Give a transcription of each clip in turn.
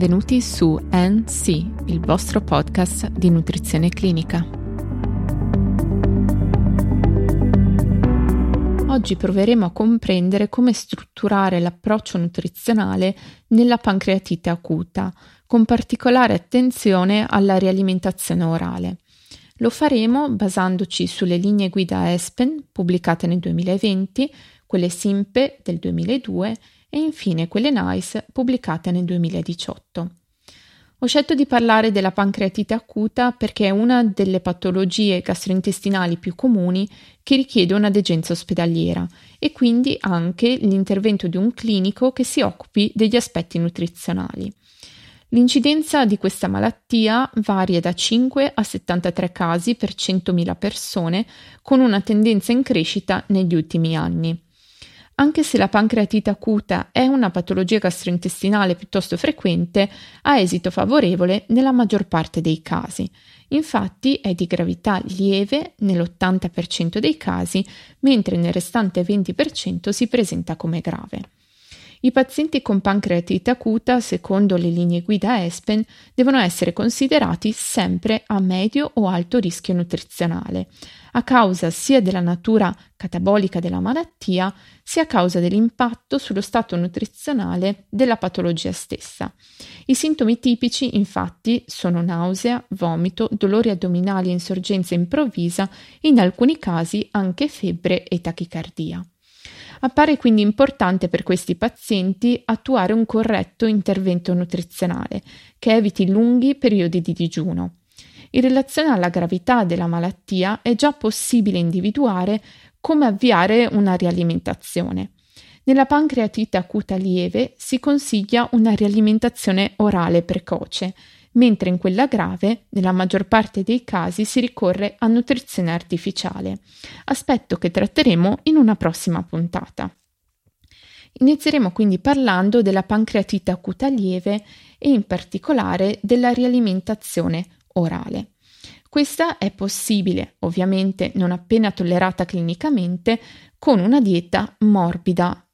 benvenuti su NC, il vostro podcast di nutrizione clinica. Oggi proveremo a comprendere come strutturare l'approccio nutrizionale nella pancreatite acuta, con particolare attenzione alla rialimentazione orale. Lo faremo basandoci sulle linee guida ESPEN pubblicate nel 2020, quelle SIMPE del 2002 e infine quelle NICE pubblicate nel 2018. Ho scelto di parlare della pancreatite acuta perché è una delle patologie gastrointestinali più comuni che richiede una degenza ospedaliera e quindi anche l'intervento di un clinico che si occupi degli aspetti nutrizionali. L'incidenza di questa malattia varia da 5 a 73 casi per 100.000 persone, con una tendenza in crescita negli ultimi anni. Anche se la pancreatite acuta è una patologia gastrointestinale piuttosto frequente, ha esito favorevole nella maggior parte dei casi. Infatti è di gravità lieve nell'80% dei casi, mentre nel restante 20% si presenta come grave. I pazienti con pancreatite acuta, secondo le linee guida ESPEN, devono essere considerati sempre a medio o alto rischio nutrizionale, a causa sia della natura catabolica della malattia, sia a causa dell'impatto sullo stato nutrizionale della patologia stessa. I sintomi tipici, infatti, sono nausea, vomito, dolori addominali e insorgenza improvvisa, in alcuni casi anche febbre e tachicardia. Appare quindi importante per questi pazienti attuare un corretto intervento nutrizionale che eviti lunghi periodi di digiuno. In relazione alla gravità della malattia è già possibile individuare come avviare una rialimentazione. Nella pancreatite acuta lieve si consiglia una rialimentazione orale precoce, mentre in quella grave, nella maggior parte dei casi, si ricorre a nutrizione artificiale, aspetto che tratteremo in una prossima puntata. Inizieremo quindi parlando della pancreatite acuta lieve e in particolare della rialimentazione orale. Questa è possibile, ovviamente non appena tollerata clinicamente, con una dieta morbida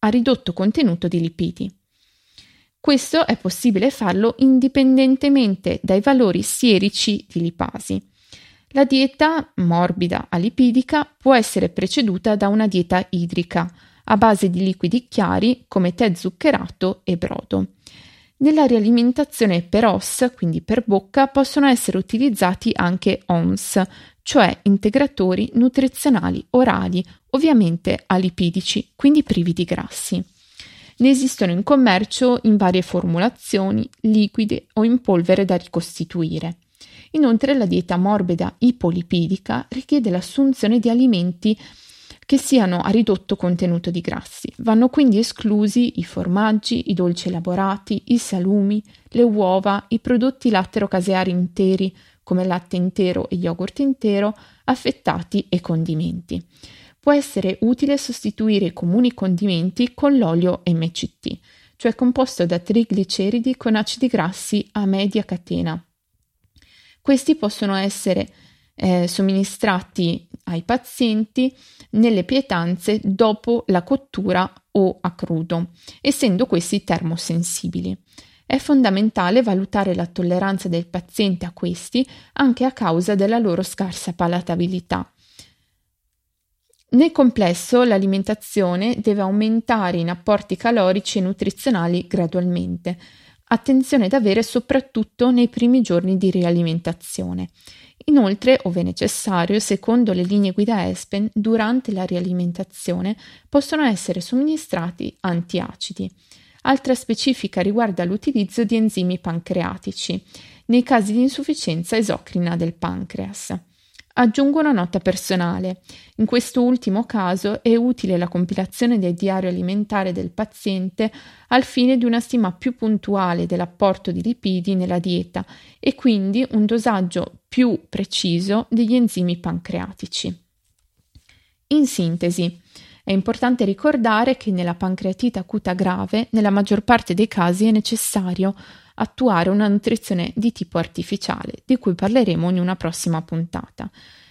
a ridotto contenuto di lipidi. Questo è possibile farlo indipendentemente dai valori sierici di lipasi. La dieta morbida a lipidica può essere preceduta da una dieta idrica a base di liquidi chiari come tè zuccherato e brodo. Nella rialimentazione per OS, quindi per bocca, possono essere utilizzati anche ONS, cioè integratori nutrizionali orali, ovviamente alipidici, quindi privi di grassi. Ne esistono in commercio in varie formulazioni, liquide o in polvere da ricostituire. Inoltre la dieta morbida ipolipidica richiede l'assunzione di alimenti che siano a ridotto contenuto di grassi. Vanno quindi esclusi i formaggi, i dolci elaborati, i salumi, le uova, i prodotti lattero-caseari interi come latte intero e yogurt intero, affettati e condimenti può essere utile sostituire i comuni condimenti con l'olio MCT, cioè composto da trigliceridi con acidi grassi a media catena. Questi possono essere eh, somministrati ai pazienti nelle pietanze dopo la cottura o a crudo, essendo questi termosensibili. È fondamentale valutare la tolleranza del paziente a questi anche a causa della loro scarsa palatabilità nel complesso l'alimentazione deve aumentare in apporti calorici e nutrizionali gradualmente. Attenzione da avere soprattutto nei primi giorni di rialimentazione. Inoltre, ove necessario, secondo le linee guida ESPEN, durante la rialimentazione possono essere somministrati antiacidi. Altra specifica riguarda l'utilizzo di enzimi pancreatici nei casi di insufficienza esocrina del pancreas. Aggiungo una nota personale. In questo ultimo caso è utile la compilazione del diario alimentare del paziente al fine di una stima più puntuale dell'apporto di lipidi nella dieta e quindi un dosaggio più preciso degli enzimi pancreatici. In sintesi, è importante ricordare che nella pancreatite acuta grave, nella maggior parte dei casi è necessario attuare una nutrizione di tipo artificiale, di cui parleremo in una prossima puntata.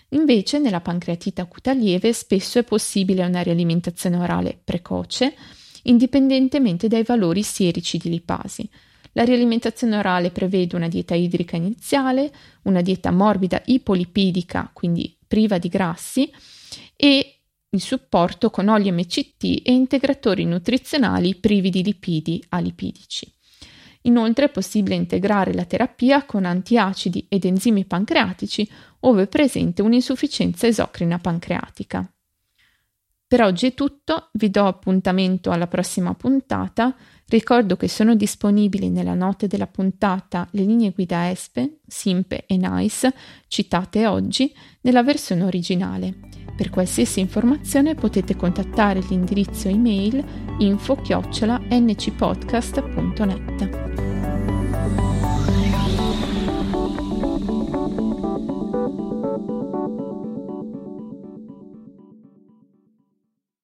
Invece, nella pancreatite acuta lieve spesso è possibile una rialimentazione orale precoce, indipendentemente dai valori sierici di lipasi. La rialimentazione orale prevede una dieta idrica iniziale, una dieta morbida ipolipidica, quindi priva di grassi, e il supporto con olio MCT e integratori nutrizionali privi di lipidi alipidici. Inoltre è possibile integrare la terapia con antiacidi ed enzimi pancreatici ove presente un'insufficienza esocrina pancreatica. Per oggi è tutto, vi do appuntamento alla prossima puntata. Ricordo che sono disponibili nella note della puntata le linee guida ESPE, SIMPE e NICE citate oggi nella versione originale. Per qualsiasi informazione potete contattare l'indirizzo email info-ncpodcast.net.